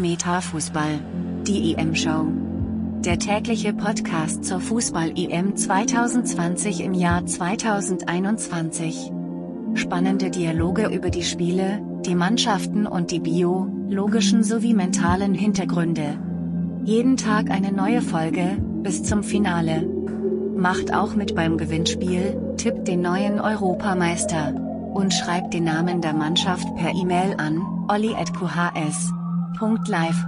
Metafußball. Die EM-Show. Der tägliche Podcast zur Fußball-EM 2020 im Jahr 2021. Spannende Dialoge über die Spiele, die Mannschaften und die biologischen sowie mentalen Hintergründe. Jeden Tag eine neue Folge, bis zum Finale. Macht auch mit beim Gewinnspiel, tippt den neuen Europameister. Und schreibt den Namen der Mannschaft per E-Mail an, olli.qhs.live.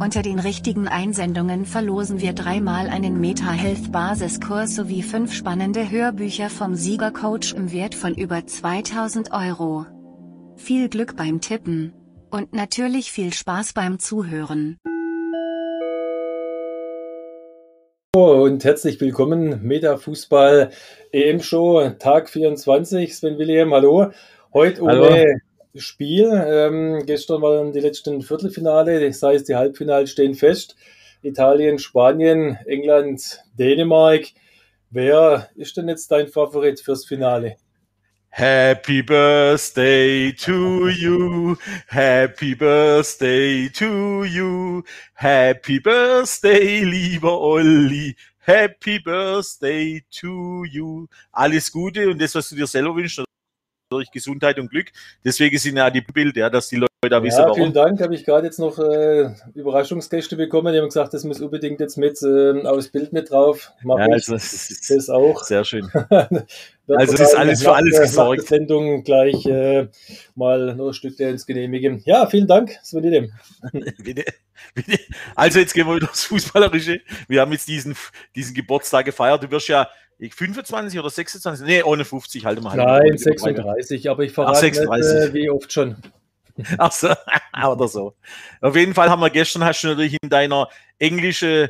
Unter den richtigen Einsendungen verlosen wir dreimal einen Meta Health Basiskurs sowie fünf spannende Hörbücher vom Siegercoach im Wert von über 2000 Euro. Viel Glück beim Tippen. Und natürlich viel Spaß beim Zuhören. und herzlich willkommen. Meta-Fußball EM-Show, Tag 24. Sven William, hallo. Heute ohne hallo. Spiel. Ähm, gestern waren die letzten Viertelfinale, das heißt, die Halbfinale stehen fest. Italien, Spanien, England, Dänemark. Wer ist denn jetzt dein Favorit fürs Finale? Happy birthday to you. Happy birthday to you. Happy birthday, lieber Olli. Happy birthday to you. Alles Gute und das, was du dir selber wünschst, durch Gesundheit und Glück. Deswegen sind ja die Bilder, ja, dass die Leute da wissen, ja, warum. Vielen Dank, habe ich gerade jetzt noch äh, Überraschungsgäste bekommen. Die haben gesagt, das muss unbedingt jetzt mit äh, aufs Bild mit drauf. Mach ja, also das, das auch. Sehr schön. also das ist alles für alles gesorgt. Nach der Sendung gleich äh, mal noch ein Stück der ins Genehmigen. Ja, vielen Dank, Sven dem. also jetzt gehen wir wieder aufs Fußballerische. Wir haben jetzt diesen, diesen Geburtstag gefeiert. Du wirst ja 25 oder 26? Nee, ohne 50 halte mal. Nein, 36, aber ich verrate Ach, 36. Nicht, äh, wie oft schon. Ach so, oder so. Auf jeden Fall haben wir gestern, hast du natürlich in deiner englischen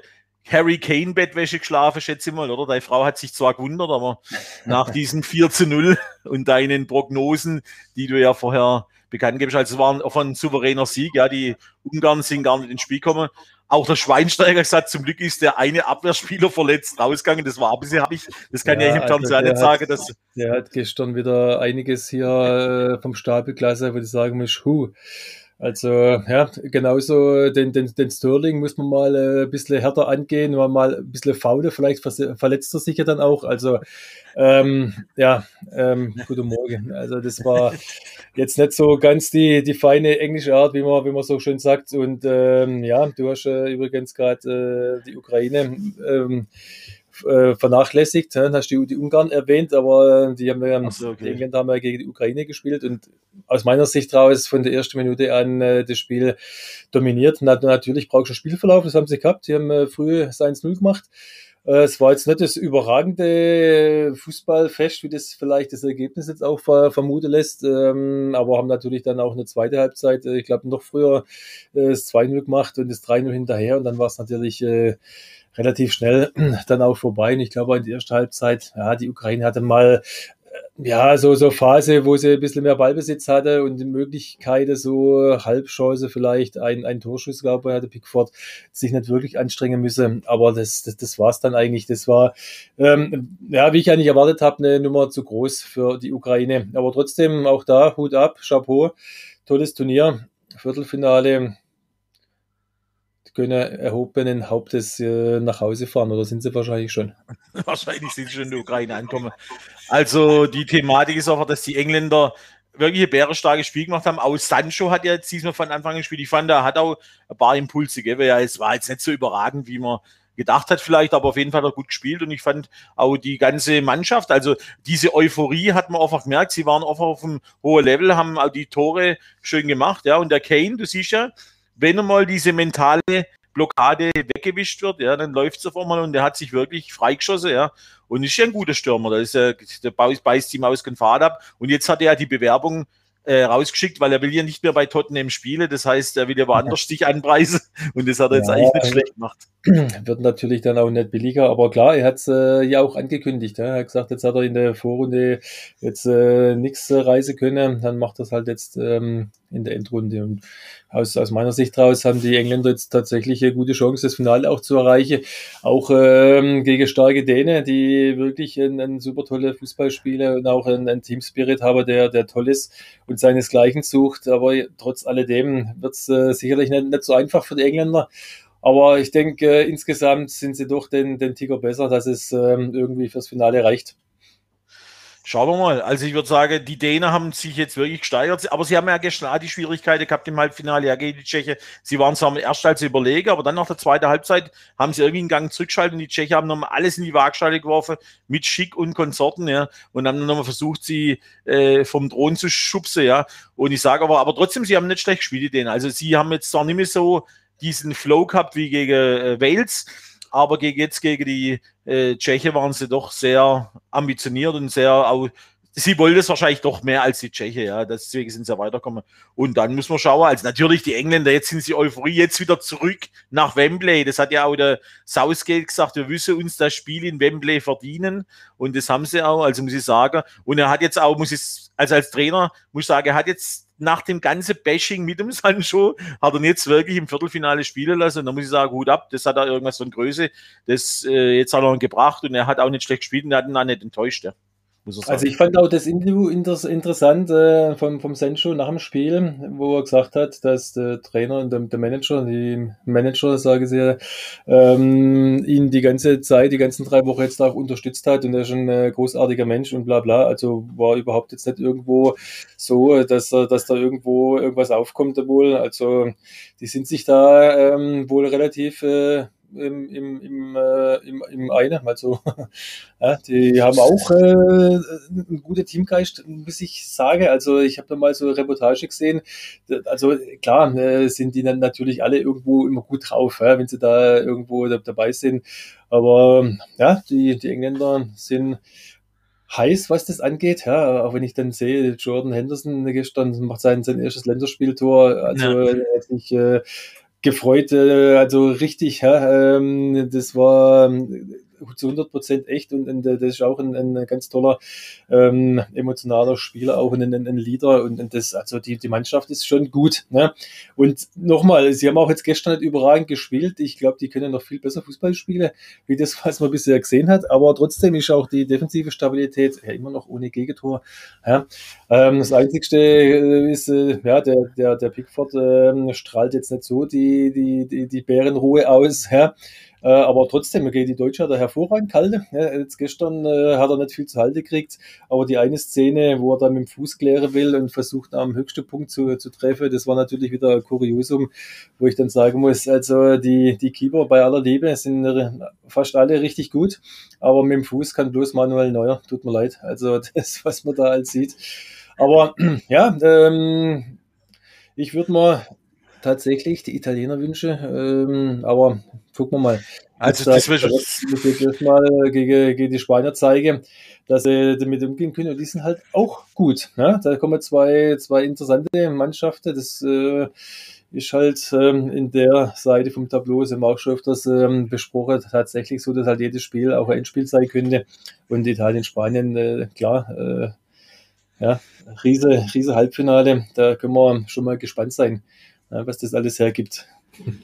Harry Kane Bettwäsche geschlafen, schätze ich mal, oder? Deine Frau hat sich zwar gewundert, aber nach diesen 4 zu 0 und deinen Prognosen, die du ja vorher bekannt gibst, also es war ein souveräner Sieg, ja, die Ungarn sind gar nicht ins Spiel gekommen auch der Schweinsteiger gesagt, zum Glück ist der eine Abwehrspieler verletzt rausgegangen. Das war ein bisschen, habe ich, das kann ja, ja ich im Fernseher also nicht sagen. Dass der hat gestern wieder einiges hier äh, vom Stapel gelassen, würde ich sagen, muss, hu. Also ja, genauso den, den, den Sterling muss man mal äh, ein bisschen härter angehen, mal, mal ein bisschen faule, vielleicht verletzt er sich ja dann auch. Also ähm, ja, ähm, guten Morgen. Also das war jetzt nicht so ganz die, die feine englische Art, wie man, wie man so schön sagt. Und ähm, ja, du hast äh, übrigens gerade äh, die Ukraine ähm, äh, vernachlässigt. Ne? Hast du die Ungarn erwähnt, aber die haben ja, so, okay. die Engländer haben ja gegen die Ukraine gespielt und aus meiner Sicht raus von der ersten Minute an äh, das Spiel dominiert. Natürlich brauchst du einen Spielverlauf, das haben sie gehabt. Die haben äh, früh 1-0 gemacht. Äh, es war jetzt nicht das überragende Fußballfest, wie das vielleicht das Ergebnis jetzt auch vermuten lässt, ähm, aber haben natürlich dann auch eine zweite Halbzeit, äh, ich glaube noch früher, äh, das 2-0 gemacht und das 3-0 hinterher und dann war es natürlich relativ schnell dann auch vorbei. Und ich glaube, in der ersten Halbzeit, ja, die Ukraine hatte mal äh, ja, so, so Phase, wo sie ein bisschen mehr Ballbesitz hatte und die Möglichkeit, so Halbchance vielleicht, ein, ein Torschuss, glaube ich, hatte Pickford sich nicht wirklich anstrengen müsse. Aber das, das, das war es dann eigentlich. Das war, ähm, ja, wie ich eigentlich erwartet habe, eine Nummer zu groß für die Ukraine. Aber trotzdem, auch da, Hut ab, Chapeau, tolles Turnier, Viertelfinale, können erhobenen Hauptes äh, nach Hause fahren oder sind sie wahrscheinlich schon? wahrscheinlich sind sie schon in der Ukraine angekommen. Also die Thematik ist einfach, dass die Engländer wirklich ein bärenstarkes Spiel gemacht haben. Auch Sancho hat ja jetzt diesmal von Anfang an gespielt. Ich fand, er hat auch ein paar Impulse, gell? Ja, es war jetzt nicht so überragend, wie man gedacht hat vielleicht, aber auf jeden Fall hat er gut gespielt und ich fand auch die ganze Mannschaft, also diese Euphorie hat man einfach gemerkt, sie waren einfach auf einem hohen Level, haben auch die Tore schön gemacht, ja, und der Kane, du siehst ja, wenn einmal diese mentale Blockade weggewischt wird, ja, dann läuft es auf einmal und der hat sich wirklich freigeschossen, ja. Und ist ja ein guter Stürmer, da ist ja, der beißt ihm aus kein Fahrt ab. Und jetzt hat er ja die Bewerbung äh, rausgeschickt, weil er will ja nicht mehr bei Tottenham spielen. Das heißt, er will ja woanders sich anpreisen und das hat er jetzt ja, eigentlich nicht schlecht gemacht. Wird natürlich dann auch nicht billiger, aber klar, er hat es äh, ja auch angekündigt. Ja. Er hat gesagt, jetzt hat er in der Vorrunde jetzt äh, nichts äh, reisen können, dann macht das halt jetzt ähm, in der Endrunde. Und aus, aus meiner Sicht heraus haben die Engländer jetzt tatsächlich eine gute Chance, das Finale auch zu erreichen. Auch ähm, gegen starke Dänen, die wirklich ein, ein super tolle Fußball spielen und auch einen, einen Team-Spirit haben, der, der toll ist und seinesgleichen sucht. Aber trotz alledem wird es äh, sicherlich nicht, nicht so einfach für die Engländer. Aber ich denke, äh, insgesamt sind sie doch den, den Tiger besser, dass es ähm, irgendwie fürs Finale reicht. Schauen wir mal. Also ich würde sagen, die Dänen haben sich jetzt wirklich gesteigert, aber sie haben ja gestern auch die Schwierigkeiten gehabt im Halbfinale ja gegen die Tschechen. Sie waren zwar erst als überlegen, aber dann nach der zweiten Halbzeit haben sie irgendwie einen Gang zurückgeschaltet und die Tschechen haben nochmal alles in die Waagschale geworfen mit Schick und Konsorten, ja, und haben nochmal versucht, sie äh, vom Thron zu schubsen, ja. Und ich sage aber, aber trotzdem, sie haben nicht schlecht gespielt, die Dänen. Also sie haben jetzt zwar nicht mehr so diesen Flow gehabt wie gegen äh, Wales, aber jetzt gegen die äh, Tschechen waren sie doch sehr ambitioniert und sehr auch, sie wollen es wahrscheinlich doch mehr als die Tscheche, ja, deswegen sind sie weitergekommen. Und dann muss man schauen, also natürlich die Engländer, jetzt sind sie Euphorie, jetzt wieder zurück nach Wembley. Das hat ja auch der Southgate gesagt, wir müssen uns das Spiel in Wembley verdienen und das haben sie auch, also muss ich sagen. Und er hat jetzt auch, muss ich, also als Trainer, muss ich sagen, er hat jetzt nach dem ganzen Bashing mit dem Sancho hat er jetzt wirklich im Viertelfinale spielen lassen. Und da muss ich sagen, Hut ab, das hat er irgendwas von Größe. Das äh, jetzt hat er ihn gebracht und er hat auch nicht schlecht gespielt und er hat ihn auch nicht enttäuscht. Ja also ich fand auch das Interview interessant äh, vom, vom Sencho nach dem Spiel, wo er gesagt hat, dass der Trainer und der, der Manager, die Manager, sage ich ja, ähm, ihn die ganze Zeit, die ganzen drei Wochen jetzt auch unterstützt hat und er ist ein äh, großartiger Mensch und bla bla. Also war überhaupt jetzt nicht irgendwo so, dass, dass da irgendwo irgendwas aufkommt wohl. Also die sind sich da ähm, wohl relativ äh, im, im, im, äh, im, im einen. Also, ja, die haben auch äh, einen guten Teamgeist, muss ich sagen. Also ich habe da mal so eine Reportage gesehen. Also klar, äh, sind die dann natürlich alle irgendwo immer gut drauf, ja, wenn sie da irgendwo da, dabei sind. Aber ja, die, die Engländer sind heiß, was das angeht. Ja, auch wenn ich dann sehe, Jordan Henderson gestern macht sein, sein erstes Länderspieltor. Also ja. sich äh, gefreut, äh, also richtig, ja, ähm, das war ähm, zu 100 Prozent echt und, und, das ist auch ein, ein ganz toller ähm, emotionaler Spieler, auch ein, ein, ein Leader und, und das, also die, die Mannschaft ist schon gut. Ne? Und nochmal, sie haben auch jetzt gestern nicht überragend gespielt. Ich glaube, die können noch viel besser Fußball spielen, wie das, was man bisher gesehen hat. Aber trotzdem ist auch die defensive Stabilität ja immer noch ohne Gegentor. Ja? Ähm, das Einzigste äh, ist, äh, ja, der, der, der Pickford äh, strahlt jetzt nicht so die, die, die, die Bärenruhe aus. Ja? Äh, aber trotzdem, okay, die Deutsche hat er hervorragend gehalten. Ja, jetzt gestern äh, hat er nicht viel zu halten gekriegt, aber die eine Szene, wo er dann mit dem Fuß klären will und versucht am höchsten Punkt zu, zu treffen, das war natürlich wieder ein Kuriosum, wo ich dann sagen muss, also die, die Keeper bei aller Liebe sind fast alle richtig gut, aber mit dem Fuß kann bloß Manuel Neuer, tut mir leid. Also das, was man da als sieht. Aber ja, ähm, ich würde mal tatsächlich die Italiener wünsche, ähm, aber gucken wir mal. Also das wird ich jetzt mal gegen, gegen die Spanier zeige, dass sie damit umgehen können und die sind halt auch gut. Ne? Da kommen zwei, zwei interessante Mannschaften. Das äh, ist halt ähm, in der Seite vom Tableau, haben wir auch schon öfters ähm, besprochen, tatsächlich so, dass halt jedes Spiel auch ein Endspiel sein könnte. Und Italien, Spanien, äh, klar, äh, ja, riese, riese Halbfinale, da können wir schon mal gespannt sein was das alles hergibt.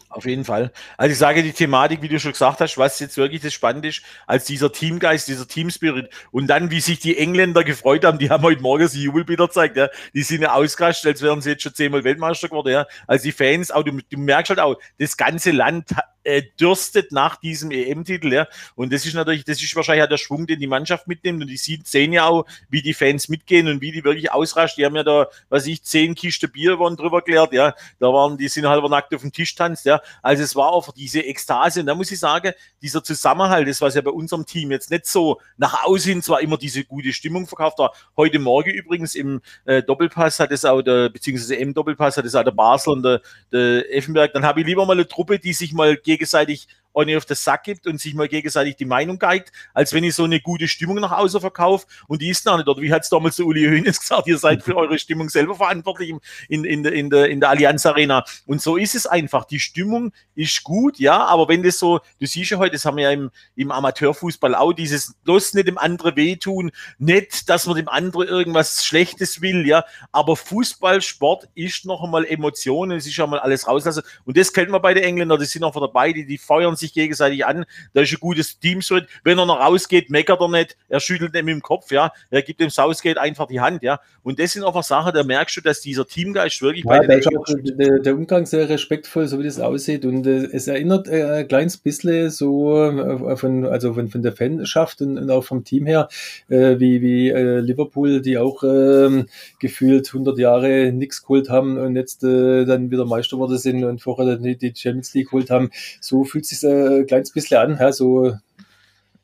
Auf jeden Fall. Also ich sage die Thematik, wie du schon gesagt hast, was jetzt wirklich das Spannende ist, als dieser Teamgeist, dieser Teamspirit und dann, wie sich die Engländer gefreut haben, die haben heute Morgen sie Jubelbilder gezeigt, ja. Die sind ja ausgerastet, als wären sie jetzt schon zehnmal Weltmeister geworden, ja. Also die Fans, auch, du, du merkst halt auch, das ganze Land äh, dürstet nach diesem EM-Titel, ja. Und das ist natürlich, das ist wahrscheinlich auch der Schwung, den die Mannschaft mitnimmt. Und die sehen ja auch, wie die Fans mitgehen und wie die wirklich ausrasten. Die haben ja da, was ich, zehn Kisten Bier waren drüber klärt, ja. Da waren, die sind halber nackt auf dem Tisch tanzt, ja. Also es war auch diese Ekstase. Und da muss ich sagen, dieser Zusammenhalt, das was ja bei unserem Team jetzt nicht so nach außen zwar immer diese gute Stimmung verkauft war. Heute Morgen übrigens im äh, Doppelpass hat es auch der, beziehungsweise im Doppelpass hat es auch der Basel und der, der Effenberg. Dann habe ich lieber mal eine Truppe, die sich mal gegen gegenseitig ohne auf den Sack gibt und sich mal gegenseitig die Meinung geigt, als wenn ich so eine gute Stimmung nach außen verkaufe und die ist noch nicht dort. Wie hat es damals der Uli Hoeneß gesagt, ihr seid für eure Stimmung selber verantwortlich in, in, in, der, in der Allianz Arena. Und so ist es einfach. Die Stimmung ist gut, ja, aber wenn das so, du siehst ja heute, das haben wir ja im, im Amateurfußball auch, dieses bloß nicht dem anderen wehtun, nicht, dass man dem anderen irgendwas Schlechtes will, ja, aber Fußball, Sport ist noch einmal Emotionen, es ist ja mal alles rauslassen und das kennt man bei den Engländern, die sind noch dabei, die, die feuern sich gegenseitig an, da ist ein gutes Team, wenn er noch rausgeht, meckert er nicht, er schüttelt dem im Kopf, ja, er gibt dem Southgate einfach die Hand, ja, und das sind einfach Sachen, da merkst du, dass dieser Teamgeist wirklich ja, bei den der, der, Umgang sehr respektvoll, so wie das aussieht. Und äh, es erinnert äh, ein kleines bisschen so äh, von, also von, von der Fanschaft und, und auch vom Team her, äh, wie, wie äh, Liverpool, die auch ähm, gefühlt 100 Jahre nichts geholt haben und jetzt äh, dann wieder Meister geworden sind und vorher die, die Champions League geholt haben. So fühlt sich äh, ein kleines bisschen an, ja, so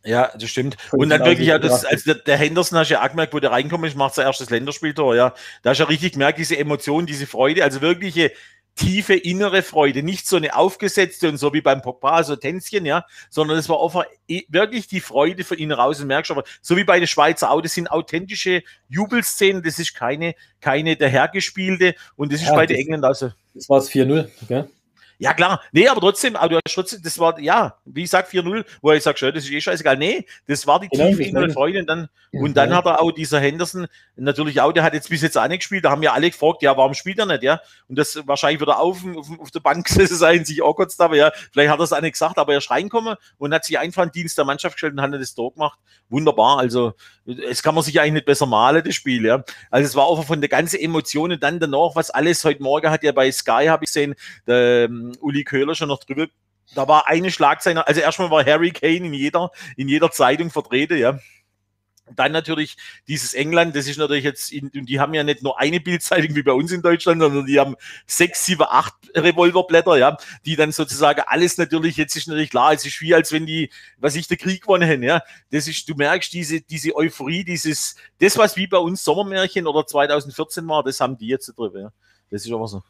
ja, das stimmt. Und dann wirklich auch das, als der, der Henderson hast du ja auch gemerkt, wo der reinkommt ist, macht sein erstes Länderspieltor, ja. Da hast du ja richtig gemerkt, diese Emotion, diese Freude, also wirkliche tiefe innere Freude, nicht so eine aufgesetzte und so wie beim Pogba, so Tänzchen, ja, sondern es war einfach wirklich die Freude von innen raus und merkst aber, so wie bei den Schweizer auch, das sind authentische Jubelszenen, das ist keine, keine dahergespielte und das ist ja, bei den Engländern also. Das war es 4-0, okay? Ja, klar. Nee, aber trotzdem, aber du hast trotzdem, das war, ja, wie ich sag 4-0, wo ich sag, schön, das ist eh scheißegal. Nee, das war die genau, tiefe innere Freude. Und dann, ja, und dann ja. hat er auch dieser Henderson, natürlich auch, der hat jetzt bis jetzt auch nicht gespielt. Da haben ja alle gefragt, ja, warum spielt er nicht, ja? Und das wahrscheinlich wieder auf, auf, auf der Bank gesessen sein, sich auch kurz da, aber ja, vielleicht hat er es auch nicht gesagt, aber er ist reinkommen und hat sich einfach in Dienst der Mannschaft gestellt und hat das Tor gemacht. Wunderbar. Also, es kann man sich eigentlich nicht besser malen, das Spiel, ja. Also, es war einfach von der ganzen Emotion und dann danach, was alles heute Morgen hat ja bei Sky, habe ich gesehen, der Uli Köhler schon noch drüber. Da war eine Schlagzeile, also erstmal war Harry Kane in jeder, in jeder Zeitung vertreten, ja. Dann natürlich dieses England, das ist natürlich jetzt, in, die haben ja nicht nur eine Bildzeitung wie bei uns in Deutschland, sondern die haben sechs, sieben, acht Revolverblätter, ja, die dann sozusagen alles natürlich, jetzt ist natürlich klar, es ist wie als wenn die, was ich, der Krieg gewonnen ja. Das ist, du merkst diese, diese Euphorie, dieses, das, was wie bei uns Sommermärchen oder 2014 war, das haben die jetzt drüber, ja. Das ist aber so.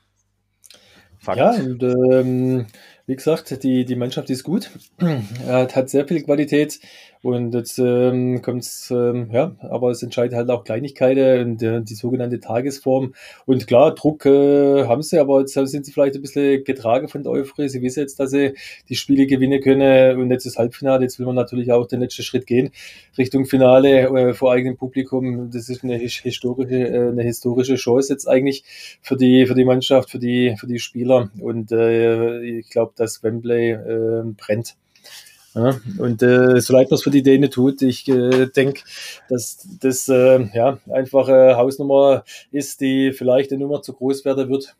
Fakt. Ja, und ähm, wie gesagt, die, die Mannschaft ist gut, hat, hat sehr viel Qualität. Und jetzt ähm, kommt es, ähm, ja, aber es entscheidet halt auch Kleinigkeiten und äh, die sogenannte Tagesform. Und klar, Druck äh, haben sie, aber jetzt sind sie vielleicht ein bisschen getragen von der Euphorie. Sie wissen jetzt, dass sie die Spiele gewinnen können und jetzt das Halbfinale. Jetzt will man natürlich auch den letzten Schritt gehen Richtung Finale äh, vor eigenem Publikum. Das ist eine historische, äh, eine historische Chance jetzt eigentlich für die, für die Mannschaft, für die, für die Spieler. Und äh, ich glaube, dass Wembley äh, brennt. Ja, und äh, so leid man es für die Däne tut, ich äh, denke, dass das äh, ja, einfache Hausnummer ist, die vielleicht eine Nummer zu groß werden wird.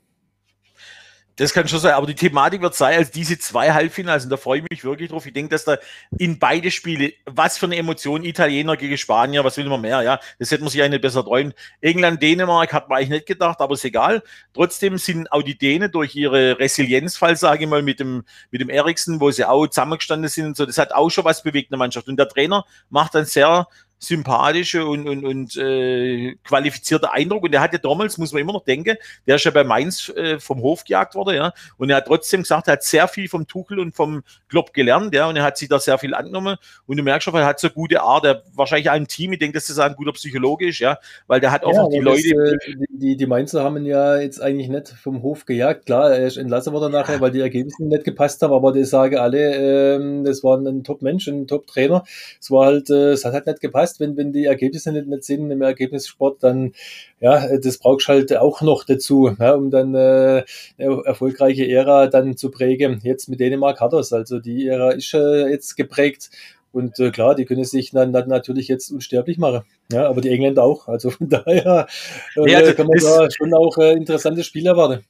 Das kann schon sein, aber die Thematik wird sein, als diese zwei Halbfinals, und da freue ich mich wirklich drauf. Ich denke, dass da in beide Spiele, was für eine Emotion, Italiener gegen Spanier, was will man mehr, ja, das hätte man sich eigentlich besser träumen. England, Dänemark hat man eigentlich nicht gedacht, aber ist egal. Trotzdem sind auch die Dänen durch ihre Resilienzfall, sage ich mal, mit dem, mit dem Eriksen, wo sie auch zusammengestanden sind und so, das hat auch schon was bewegt in der Mannschaft. Und der Trainer macht dann sehr, sympathische und, und, und äh, qualifizierte Eindruck. Und er hat ja damals, muss man immer noch denken, der ist ja bei Mainz äh, vom Hof gejagt worden, ja. Und er hat trotzdem gesagt, er hat sehr viel vom Tuchel und vom Klopp gelernt, ja. Und er hat sich da sehr viel angenommen. Und du merkst schon, er hat so gute Art, er wahrscheinlich auch im Team, ich denke, dass das ein guter Psychologe ist, ja. Weil der hat auch ja, die Leute. Das, äh, die, die Mainzer haben ihn ja jetzt eigentlich nicht vom Hof gejagt. Klar, er ist entlassen worden nachher, weil die Ergebnisse nicht gepasst haben, aber die sagen alle, ähm, das war ein Top-Mensch, ein Top-Trainer. Es war halt, äh, es hat halt nicht gepasst heißt, wenn, wenn die Ergebnisse nicht, nicht sind im Ergebnissport, dann, ja, das brauchst du halt auch noch dazu, ja, um dann äh, eine erfolgreiche Ära dann zu prägen. Jetzt mit Dänemark hat es, also die Ära ist äh, jetzt geprägt und äh, klar, die können sich dann, dann natürlich jetzt unsterblich machen. Ja, aber die Engländer auch. Also von daher äh, ja, also kann man da schon auch äh, interessante Spiele erwarten.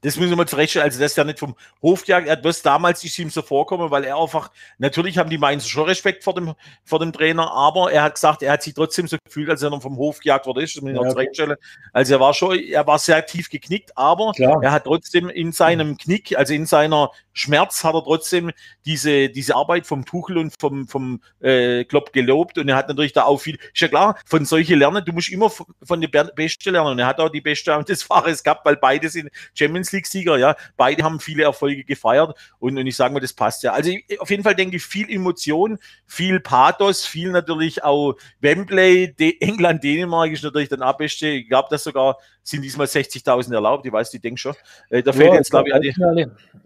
Das müssen wir mal zurechtstellen. Also, das ist ja nicht vom Hofjagd. Er hat damals ist ihm so vorkommen, weil er einfach, natürlich haben die Mainzer schon Respekt vor dem, vor dem Trainer, aber er hat gesagt, er hat sich trotzdem so gefühlt, als er noch vom Hof gejagt wurde. Das muss ich noch zurechtstellen. Also, er war schon, er war sehr tief geknickt, aber Klar. er hat trotzdem in seinem Knick, also in seiner Schmerz, hat er trotzdem diese, diese Arbeit vom Tuchel und vom, vom äh, Klopp gelobt und er hat natürlich da auch viel, ist ja klar, von solchen lernen, du musst immer von, von den Besten lernen und er hat auch die Beste des Fahrers gehabt, weil beide sind Champions Champions League-Sieger, ja. Beide haben viele Erfolge gefeiert und, und ich sage mal, das passt ja. Also ich, auf jeden Fall denke ich, viel Emotion, viel Pathos, viel natürlich auch Wembley, De England, Dänemark ist natürlich dann abbeste. Ich glaube, dass sogar sind diesmal 60.000 erlaubt. Ich weiß, die denke schon. Äh, da fällt jetzt, glaube ich, die,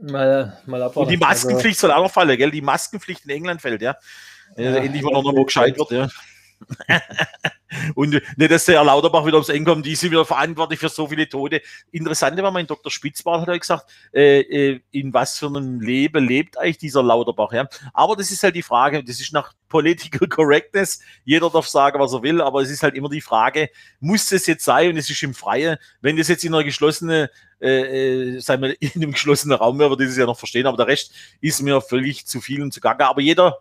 mal, mal und die Maskenpflicht also, soll auch noch fallen, gell? Die Maskenpflicht in England fällt, ja. ja endlich mal noch mal gescheit wird, ja. und nicht, dass der Herr Lauterbach wieder ums Eng kommt, die sind wieder verantwortlich für so viele Tote. Interessante war, mein Dr. Spitzbart hat er gesagt, äh, äh, in was für einem Leben lebt eigentlich dieser Lauterbach. Ja? Aber das ist halt die Frage, das ist nach Political Correctness, jeder darf sagen, was er will, aber es ist halt immer die Frage, muss es jetzt sein und es ist im Freien, wenn das jetzt in einer geschlossenen äh, äh sagen wir, in einem geschlossenen Raum wäre, würde ich das ja noch verstehen, aber der Rest ist mir völlig zu viel und zu gaga. Aber jeder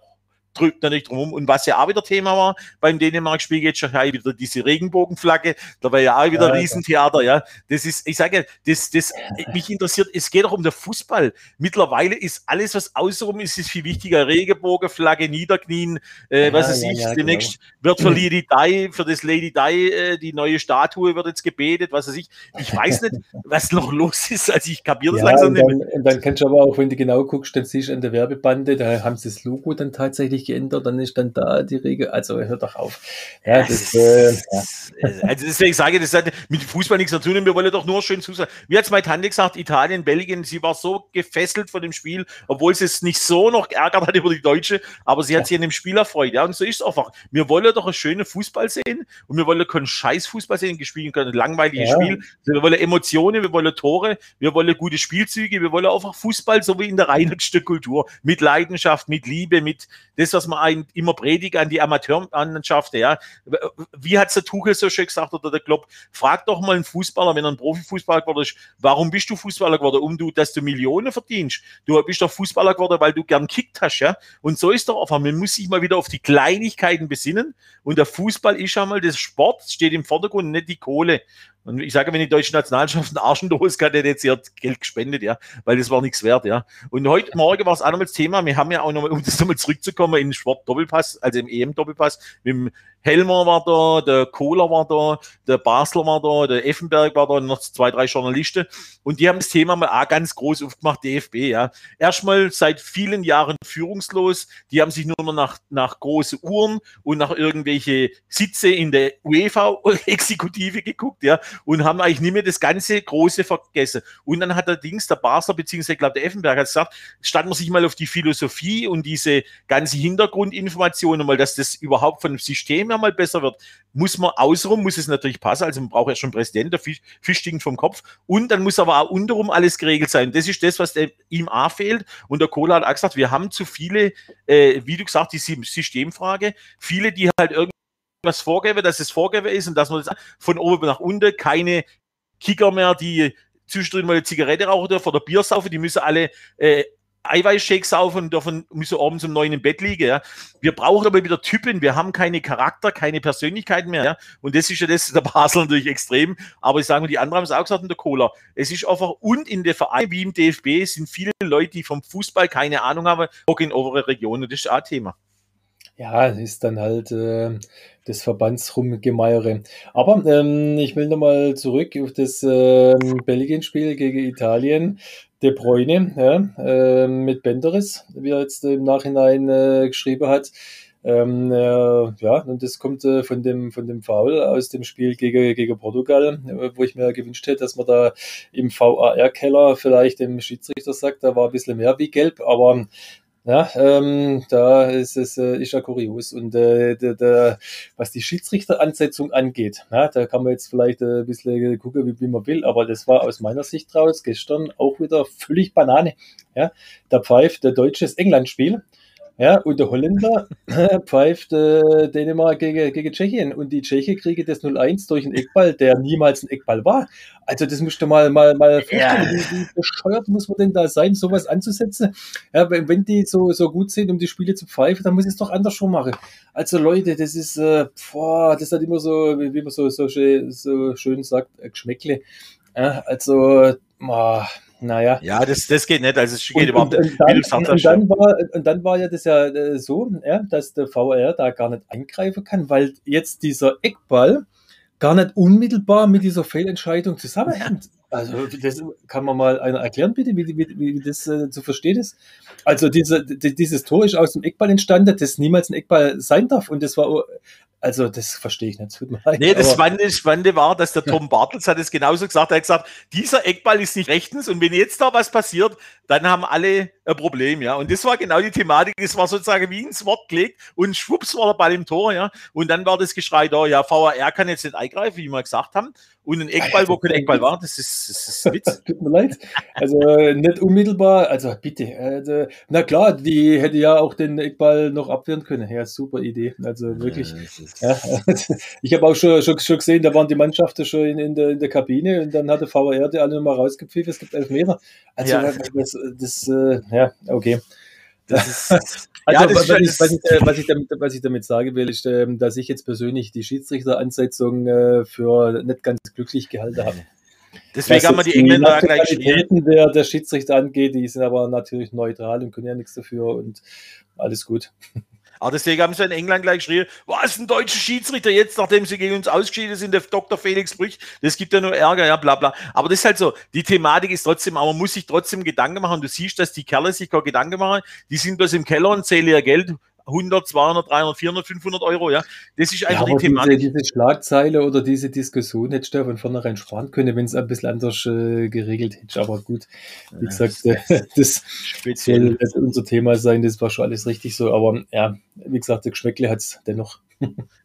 drückt natürlich drum Und was ja auch wieder Thema war beim Dänemark-Spiel, geht schon wieder diese Regenbogenflagge. Da war ja auch wieder ja, Riesentheater, ja. Das ist, ich sage, das, das, mich interessiert, es geht doch um den Fußball. Mittlerweile ist alles, was außenrum ist, ist viel wichtiger. Regenbogenflagge, Niederknien, äh, ja, was weiß ja, ich. Ja, Demnächst genau. wird für Lady Di, für das Lady Di, äh, die neue Statue wird jetzt gebetet, was weiß ich. Ich weiß nicht, was noch los ist. Also ich kapiere das langsam und dann, nicht. Und dann kannst du aber auch, wenn du genau guckst, dann siehst du an der Werbebande, da haben sie das Logo dann tatsächlich nicht geändert, dann ist dann da die Regel. Also hör doch auf. Ja, das, äh, ja. Also deswegen sage ich, das hat mit Fußball nichts zu tun. Wir wollen doch nur schön zusagen. Wie hat es meine Tante gesagt, Italien, Belgien, sie war so gefesselt von dem Spiel, obwohl sie es nicht so noch geärgert hat über die Deutsche, aber sie hat sich an dem Spiel erfreut. Ja, und so ist es einfach. Wir wollen doch einen schönen Fußball sehen und wir wollen keinen scheiß Fußball sehen, gespielt können, langweiliges ja. Spiel. Wir wollen Emotionen, wir wollen Tore, wir wollen gute Spielzüge, wir wollen einfach Fußball, so wie in der reinsten Kultur, mit Leidenschaft, mit Liebe, mit das, was man immer predigt an die Amateurmannschaften. Ja. Wie hat der Tuchel so schön gesagt oder der Klopp? Frag doch mal einen Fußballer, wenn er ein Profifußballer geworden ist, warum bist du Fußballer geworden? Um du, dass du Millionen verdienst. Du bist doch Fußballer geworden, weil du gern kickt hast. Ja. Und so ist doch einfach, man muss sich mal wieder auf die Kleinigkeiten besinnen. Und der Fußball ist einmal das Sport, steht im Vordergrund, nicht die Kohle. Und ich sage, wenn die deutsche Nationalmannschaft einen Arschen los kann, der jetzt ihr Geld gespendet, ja, weil das war nichts wert, ja. Und heute Morgen war es auch nochmal das Thema, wir haben ja auch nochmal, um das nochmal zurückzukommen, in den Sport-Doppelpass, also im EM-Doppelpass, mit dem Helmer war da, der Kohler war da, der Basler war da, der Effenberg war da, noch zwei, drei Journalisten. Und die haben das Thema mal auch ganz groß aufgemacht, DFB, ja. Erstmal seit vielen Jahren führungslos. Die haben sich nur noch nach, nach große Uhren und nach irgendwelche Sitze in der UEFA-Exekutive geguckt, ja, und haben eigentlich nicht mehr das ganze Große vergessen. Und dann hat der Dings, der Basler, beziehungsweise, ich glaube, der Effenberg hat gesagt, statt man sich mal auf die Philosophie und diese ganze Hintergrundinformationen mal, dass das überhaupt von dem System ja mal besser wird, muss man außenrum, muss es natürlich passen, also man braucht ja schon Präsident, der Fisch, stinkt vom Kopf und dann muss aber auch unterrum alles geregelt sein. Das ist das, was der, ihm auch fehlt und der Kohler hat auch gesagt, wir haben zu viele, äh, wie du gesagt, die Systemfrage, viele, die halt irgendwas vorgeben, dass es vorgeben ist und dass man das von oben nach unten keine Kicker mehr, die zwischendrin mal eine Zigarette rauchen dürfen oder Bier saufen, die müssen alle äh, Eiweißshakes auf und davon müssen abends um neun im Bett liegen. Ja. Wir brauchen aber wieder Typen. Wir haben keine Charakter, keine Persönlichkeiten mehr. Ja. Und das ist ja das, der Basel natürlich extrem. Aber ich sage mal, die anderen haben es auch gesagt in der Cola. Es ist einfach, und in der Verein wie im DFB sind viele Leute, die vom Fußball keine Ahnung haben, auch in obere Regionen. Das ist auch ein Thema. Ja, ist dann halt äh, das Verbandsrumgemeiere. Aber ähm, ich will nochmal zurück auf das ähm, Belgien-Spiel gegen Italien. De Bruyne ja, äh, mit Benderis, wie er jetzt im Nachhinein äh, geschrieben hat. Ähm, äh, ja, und das kommt äh, von dem von dem Foul aus dem Spiel gegen, gegen Portugal, äh, wo ich mir gewünscht hätte, dass man da im VAR-Keller vielleicht dem Schiedsrichter sagt, da war ein bisschen mehr wie gelb, aber ja, ähm, da ist es äh, ist ja kurios. Und äh, der, der, was die Schiedsrichteransetzung angeht, na, da kann man jetzt vielleicht äh, ein bisschen gucken, wie, wie man will, aber das war aus meiner Sicht raus gestern auch wieder völlig Banane. Ja, da pfeift der deutsches England-Spiel ja, und der Holländer pfeift äh, Dänemark gegen, gegen Tschechien und die Tscheche kriegen das 0-1 durch einen Eckball, der niemals ein Eckball war. Also das musst du mal, mal, mal vorstellen, ja. wie, wie, bescheuert muss man denn da sein, sowas anzusetzen? Ja, wenn, wenn die so, so gut sind, um die Spiele zu pfeifen, dann muss ich es doch anders schon machen. Also Leute, das ist, äh, boah, das hat immer so, wie man so, so, schön, so schön sagt, Geschmäckle. Ja, also, boah, naja. Ja, das, das geht nicht. Also es geht und, überhaupt und, dann, und, und, dann war, und dann war ja das ja äh, so, ja, dass der VR da gar nicht eingreifen kann, weil jetzt dieser Eckball gar nicht unmittelbar mit dieser Fehlentscheidung zusammenhängt. Also das kann man mal einer erklären, bitte, wie, wie, wie das äh, zu verstehen ist. Also diese, die, dieses Tor ist aus dem Eckball entstanden, das niemals ein Eckball sein darf. Und das war also das verstehe ich nicht. Tut mir leid, nee, das Spannende, Spannende war, dass der Tom Bartels hat es genauso gesagt. Er hat gesagt, dieser Eckball ist nicht rechtens und wenn jetzt da was passiert, dann haben alle ein Problem, ja. Und das war genau die Thematik. Es war sozusagen wie ins Wort gelegt und schwupps war der Ball im Tor, ja. Und dann war das Geschrei da, ja, VAR kann jetzt nicht eingreifen, wie wir gesagt haben. Und ein Eckball, wo kein Eckball war, das ist, das ist Witz. Tut mir leid. Also nicht unmittelbar, also bitte. Also, na klar, die hätte ja auch den Eckball noch abwehren können. Ja, super Idee. Also wirklich. Ja, ich habe auch schon, schon, schon gesehen, da waren die Mannschaften schon in, in, der, in der Kabine und dann hat der VAR die alle nochmal rausgepfiffen, es gibt elf Meter. Also ja. das, das äh, ja, okay. Das ist, also, ja, was, ich, was, ich, was, ich damit, was ich damit sagen will, ist, ähm, dass ich jetzt persönlich die Schiedsrichteransetzung äh, für nicht ganz glücklich gehalten habe. Deswegen haben wir die Engländer die gleich der, der Schiedsrichter angeht, die sind aber natürlich neutral und können ja nichts dafür und alles gut. Aber deswegen haben sie in England gleich geschrieben, was, ein deutscher Schiedsrichter jetzt, nachdem sie gegen uns ausgeschieden sind, der Dr. Felix Brüch, das gibt ja nur Ärger, ja, bla, bla. Aber das ist halt so, die Thematik ist trotzdem, aber man muss sich trotzdem Gedanken machen. Du siehst, dass die Kerle sich keine Gedanken machen, die sind bloß im Keller und zählen ihr Geld 100, 200, 300, 400, 500 Euro, ja. Das ist einfach ja, die Thematik. Diese, diese, Schlagzeile oder diese Diskussion hätte du von vornherein sparen können, wenn es ein bisschen anders äh, geregelt hätte. Aber gut, wie ja, gesagt, äh, das soll unser Thema sein, das war schon alles richtig so. Aber ja, wie gesagt, der Geschmäckle hat es dennoch.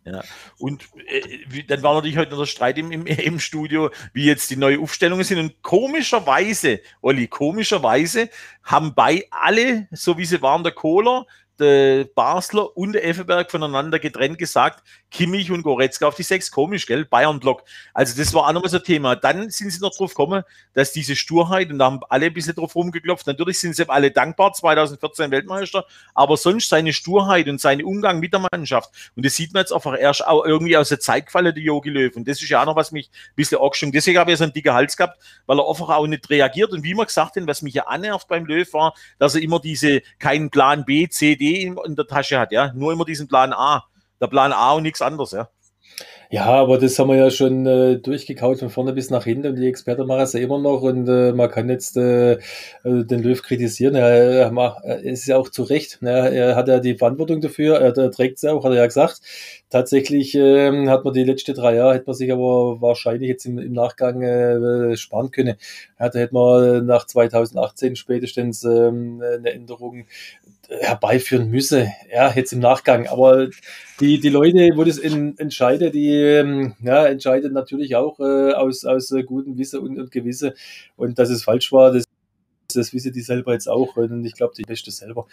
Ja, und äh, dann war natürlich heute noch der Streit im, im, im, Studio, wie jetzt die neue Aufstellungen sind. Und komischerweise, Olli, komischerweise haben bei alle, so wie sie waren, der Kohler, der Basler und der Effenberg voneinander getrennt gesagt, Kimmich und Goretzka auf die sechs. Komisch, gell? Bayern-Block. Also das war auch nochmal so ein Thema. Dann sind sie noch drauf gekommen, dass diese Sturheit, und da haben alle ein bisschen drauf rumgeklopft, natürlich sind sie alle dankbar, 2014 Weltmeister, aber sonst seine Sturheit und sein Umgang mit der Mannschaft. Und das sieht man jetzt einfach erst auch irgendwie aus der Zeit gefallen, der Jogi Löw. Und das ist ja auch noch, was mich ein bisschen angeschaut. Deswegen habe ich so einen dicken Hals gehabt, weil er einfach auch nicht reagiert. Und wie man gesagt hat, was mich ja annervt beim Löw war, dass er immer diese, keinen Plan B, C, D in, in der Tasche hat, ja. Nur immer diesen Plan A. Der Plan A und nichts anderes, ja. Ja, aber das haben wir ja schon äh, durchgekaut von vorne bis nach hinten und die Experten machen es ja immer noch und äh, man kann jetzt äh, äh den Löw kritisieren. Er, er, ist ja auch zu Recht. Ne? Er hat ja die Verantwortung dafür, er, er trägt es ja auch, hat er ja gesagt. Tatsächlich ähm, hat man die letzten drei Jahre, hätte man sich aber wahrscheinlich jetzt im, im Nachgang äh, sparen können. Ja, da hätte man nach 2018 spätestens ähm, eine Änderung herbeiführen müsse, ja, jetzt im Nachgang. Aber die, die Leute, wo das in, entscheidet, die ähm, ja, entscheiden natürlich auch äh, aus, aus äh, gutem Wissen und, und Gewisse. Und dass es falsch war, das, das wissen die selber jetzt auch. Und ich glaube, die Beste selber.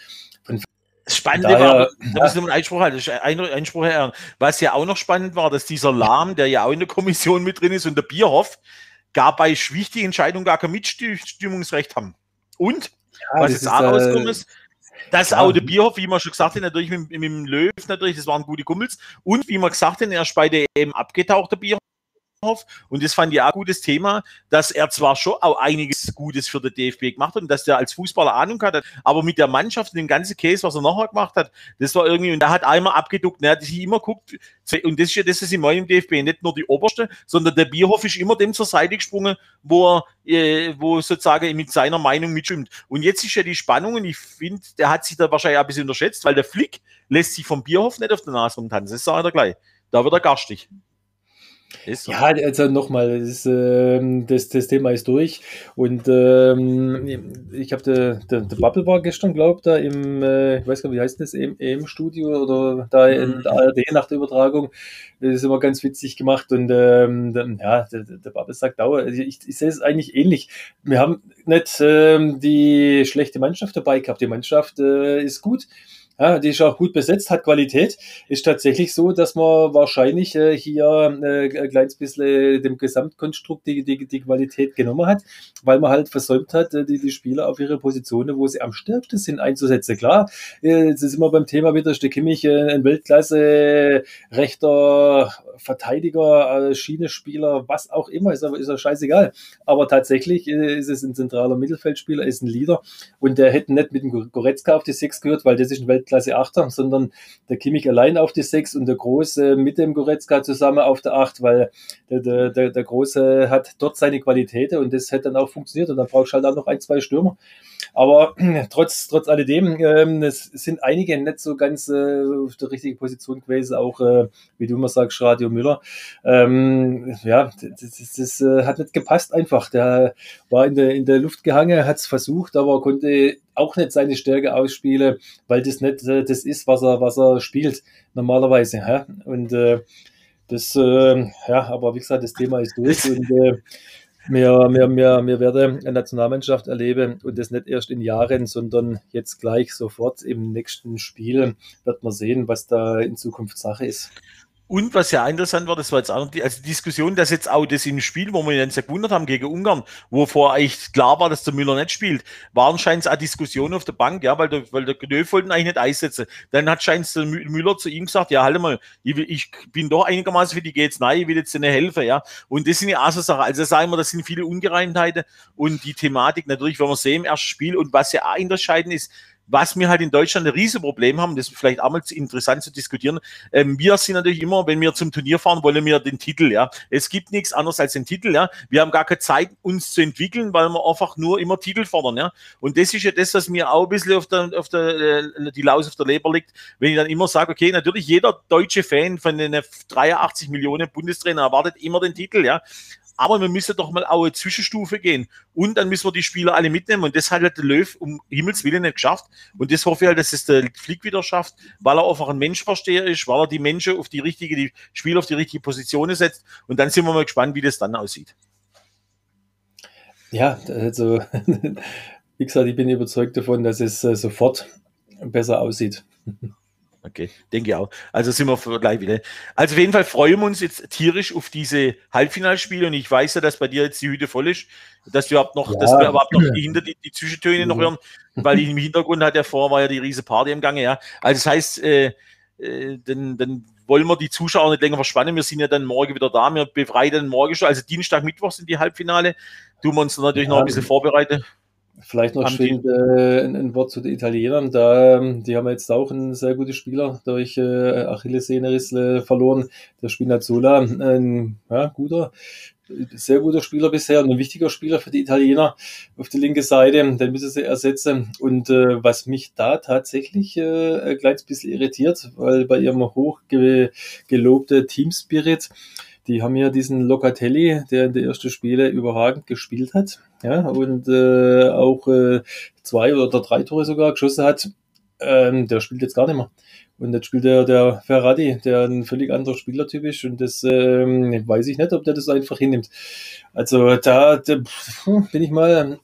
Von Spannend Daher, war, da muss ich einen Einspruch halten, Einspruch her. Was ja auch noch spannend war, dass dieser Lahm, der ja auch in der Kommission mit drin ist, und der Bierhoff, gar bei wichtigen Entscheidungen gar kein Mitstimmungsrecht haben. Und, ja, was jetzt auch rausgekommen ist, das ja. auch der Bierhoff, wie man schon gesagt hat, natürlich mit, mit dem Löw, natürlich, das waren gute Kumpels. Und wie man gesagt hat, er ist bei der EM abgetaucht, der Bierhoff. Und das fand ich auch ein gutes Thema, dass er zwar schon auch einiges Gutes für den DFB gemacht hat und dass er als Fußballer Ahnung hatte, aber mit der Mannschaft und dem ganzen Case, was er nachher gemacht hat, das war irgendwie, und er hat einmal abgeduckt, ne, hat sich immer guckt, und das ist ja das ist in meinem DFB nicht nur die Oberste, sondern der Bierhoff ist immer dem zur Seite gesprungen, wo er, äh, wo sozusagen mit seiner Meinung mitstimmt. Und jetzt ist ja die Spannung, und ich finde, der hat sich da wahrscheinlich ein bisschen unterschätzt, weil der Flick lässt sich vom Bierhoff nicht auf der Nase rumtanzen, das sagt er gleich. Da wird er garstig. So. Ja, also nochmal, das, äh, das, das Thema ist durch. Und ähm, ich habe der, der, der Bubble war gestern, glaube ich, da im, äh, ich weiß gar nicht, wie heißt das, im, im Studio oder da in mhm. der ARD nach der Übertragung. Das ist immer ganz witzig gemacht. Und ähm, ja, der, der Bubble sagt auch, also ich, ich sehe es eigentlich ähnlich. Wir haben nicht ähm, die schlechte Mannschaft dabei gehabt. Die Mannschaft äh, ist gut. Ja, die ist auch gut besetzt, hat Qualität. Ist tatsächlich so, dass man wahrscheinlich äh, hier äh, ein kleines bisschen dem Gesamtkonstrukt die, die, die Qualität genommen hat, weil man halt versäumt hat, äh, die, die Spieler auf ihre Positionen, wo sie am stärksten sind, einzusetzen. Klar, äh, jetzt ist immer beim Thema wieder, der Kimmich, äh, ein Weltklasse rechter Verteidiger, äh, Schienespieler, was auch immer, ist aber ist er scheißegal. Aber tatsächlich äh, ist es ein zentraler Mittelfeldspieler, ist ein Leader und der hätte nicht mit dem Goretzka auf die Sechs gehört, weil das ist ein Welt Weltklasse Achter, sondern der Kimmich allein auf die Sechs und der Große mit dem Goretzka zusammen auf der Acht, weil der, der, der, Große hat dort seine Qualitäten und das hätte dann auch funktioniert und dann brauchst du halt auch noch ein, zwei Stürmer. Aber trotz, trotz alledem, ähm, es sind einige nicht so ganz äh, auf der richtigen Position gewesen, auch äh, wie du immer sagst, Radio Müller. Ähm, ja, das, das, das äh, hat nicht gepasst einfach. Der war in der, in der Luft gehangen, hat es versucht, aber konnte auch nicht seine Stärke ausspielen, weil das nicht äh, das ist, was er, was er spielt normalerweise. Ja? Und äh, das, äh, ja, aber wie gesagt, das Thema ist durch und äh, wir, wir, wir, wir werden eine Nationalmannschaft erleben und das nicht erst in Jahren, sondern jetzt gleich sofort im nächsten Spiel wird man sehen, was da in Zukunft Sache ist. Und was ja interessant war, das war jetzt auch die, also die Diskussion, dass jetzt auch das im Spiel, wo wir uns ja gewundert haben gegen Ungarn, wo vorher eigentlich klar war, dass der Müller nicht spielt, waren scheint auch Diskussionen auf der Bank, ja, weil der, weil der Knöf wollten eigentlich nicht einsetzen. Dann hat scheint der Müller zu ihm gesagt, ja, halt mal, ich, ich bin doch einigermaßen für die geht's nein, ich will jetzt nicht helfen, ja. Und das sind ja auch so Sachen. Also sagen wir, das sind viele Ungereimtheiten und die Thematik natürlich, wenn wir sehen im ersten Spiel und was ja auch unterscheidend ist, was wir halt in Deutschland ein Riesenproblem haben, das ist vielleicht auch mal interessant zu diskutieren. Ähm, wir sind natürlich immer, wenn wir zum Turnier fahren, wollen wir den Titel, ja. Es gibt nichts anderes als den Titel, ja. Wir haben gar keine Zeit, uns zu entwickeln, weil wir einfach nur immer Titel fordern, ja. Und das ist ja das, was mir auch ein bisschen auf der, auf der, äh, die Laus auf der Leber liegt, wenn ich dann immer sage, okay, natürlich jeder deutsche Fan von den 83 Millionen Bundestrainer erwartet immer den Titel, ja. Aber wir müssen doch mal auch eine Zwischenstufe gehen. Und dann müssen wir die Spieler alle mitnehmen. Und das hat halt der Löw um Himmels Willen nicht geschafft. Und das hoffe ich halt, dass es der Flick wieder schafft, weil er einfach ein Menschversteher ist, weil er die Menschen auf die richtige, die Spieler auf die richtige Position setzt. Und dann sind wir mal gespannt, wie das dann aussieht. Ja, also, wie gesagt, ich bin überzeugt davon, dass es äh, sofort besser aussieht. Okay, denke auch. Also sind wir gleich wieder. Also auf jeden Fall freuen wir uns jetzt tierisch auf diese Halbfinalspiele und ich weiß ja, dass bei dir jetzt die Hüte voll ist, dass wir überhaupt noch, ja. dass wir überhaupt noch die, hinter die, die Zwischentöne noch hören, weil im Hintergrund hat ja vor, war ja die riese Party im Gange, ja. Also das heißt, äh, äh, dann, dann wollen wir die Zuschauer nicht länger verspannen. Wir sind ja dann morgen wieder da. Wir befreien dann morgen schon. Also Dienstag, Mittwoch sind die Halbfinale. Tun wir uns natürlich ja. noch ein bisschen vorbereiten. Vielleicht noch schön äh, ein, ein, Wort zu den Italienern. Da, ähm, die haben jetzt auch einen sehr guten Spieler durch äh, Achillessehnenriss äh, verloren. Der Spinazzola, ein ja, guter, sehr guter Spieler bisher und ein wichtiger Spieler für die Italiener auf die linke Seite. Den müssen sie ersetzen. Und äh, was mich da tatsächlich äh, ein kleines bisschen irritiert, weil bei ihrem hochgelobten Team Spirit die haben ja diesen Locatelli, der in der ersten Spiele überragend gespielt hat, ja, und äh, auch äh, zwei oder drei Tore sogar geschossen hat. Ähm, der spielt jetzt gar nicht mehr. Und jetzt spielt der, der Ferrari, der ein völlig anderer Spielertyp ist. Und das ähm, weiß ich nicht, ob der das einfach hinnimmt. Also da, da bin ich mal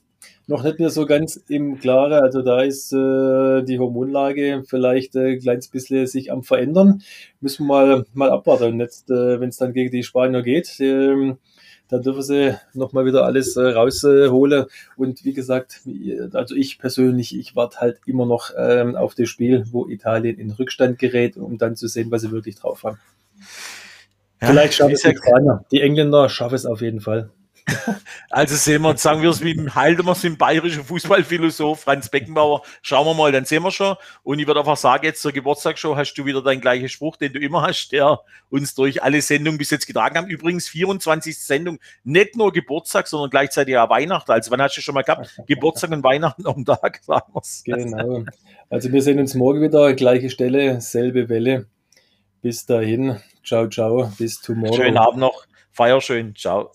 noch nicht mehr so ganz im Klaren. Also da ist äh, die Hormonlage vielleicht ein kleines bisschen sich am verändern. Müssen wir mal, mal abwarten. Und jetzt, äh, wenn es dann gegen die Spanier geht, äh, dann dürfen sie nochmal wieder alles äh, rausholen. Und wie gesagt, also ich persönlich, ich warte halt immer noch ähm, auf das Spiel, wo Italien in Rückstand gerät, um dann zu sehen, was sie wirklich drauf haben. Ja, Vielleicht schaffen es die Spanier. Die Engländer schaffen es auf jeden Fall. Also sehen wir, sagen wir es wie halten wir es im bayerischen Fußballphilosoph Franz Beckenbauer. Schauen wir mal, dann sehen wir schon. Und ich würde einfach sagen, jetzt zur Geburtstagsshow hast du wieder deinen gleichen Spruch, den du immer hast, der uns durch alle Sendungen bis jetzt getragen hat. Übrigens 24. Sendung, nicht nur Geburtstag, sondern gleichzeitig auch Weihnachten. Also wann hast du schon mal gehabt? Geburtstag und Weihnachten am Tag, sagen wir es. Genau. Also wir sehen uns morgen wieder, gleiche Stelle, selbe Welle. Bis dahin. Ciao, ciao. Bis tomorrow. Schönen Abend noch. Feier schön. Ciao.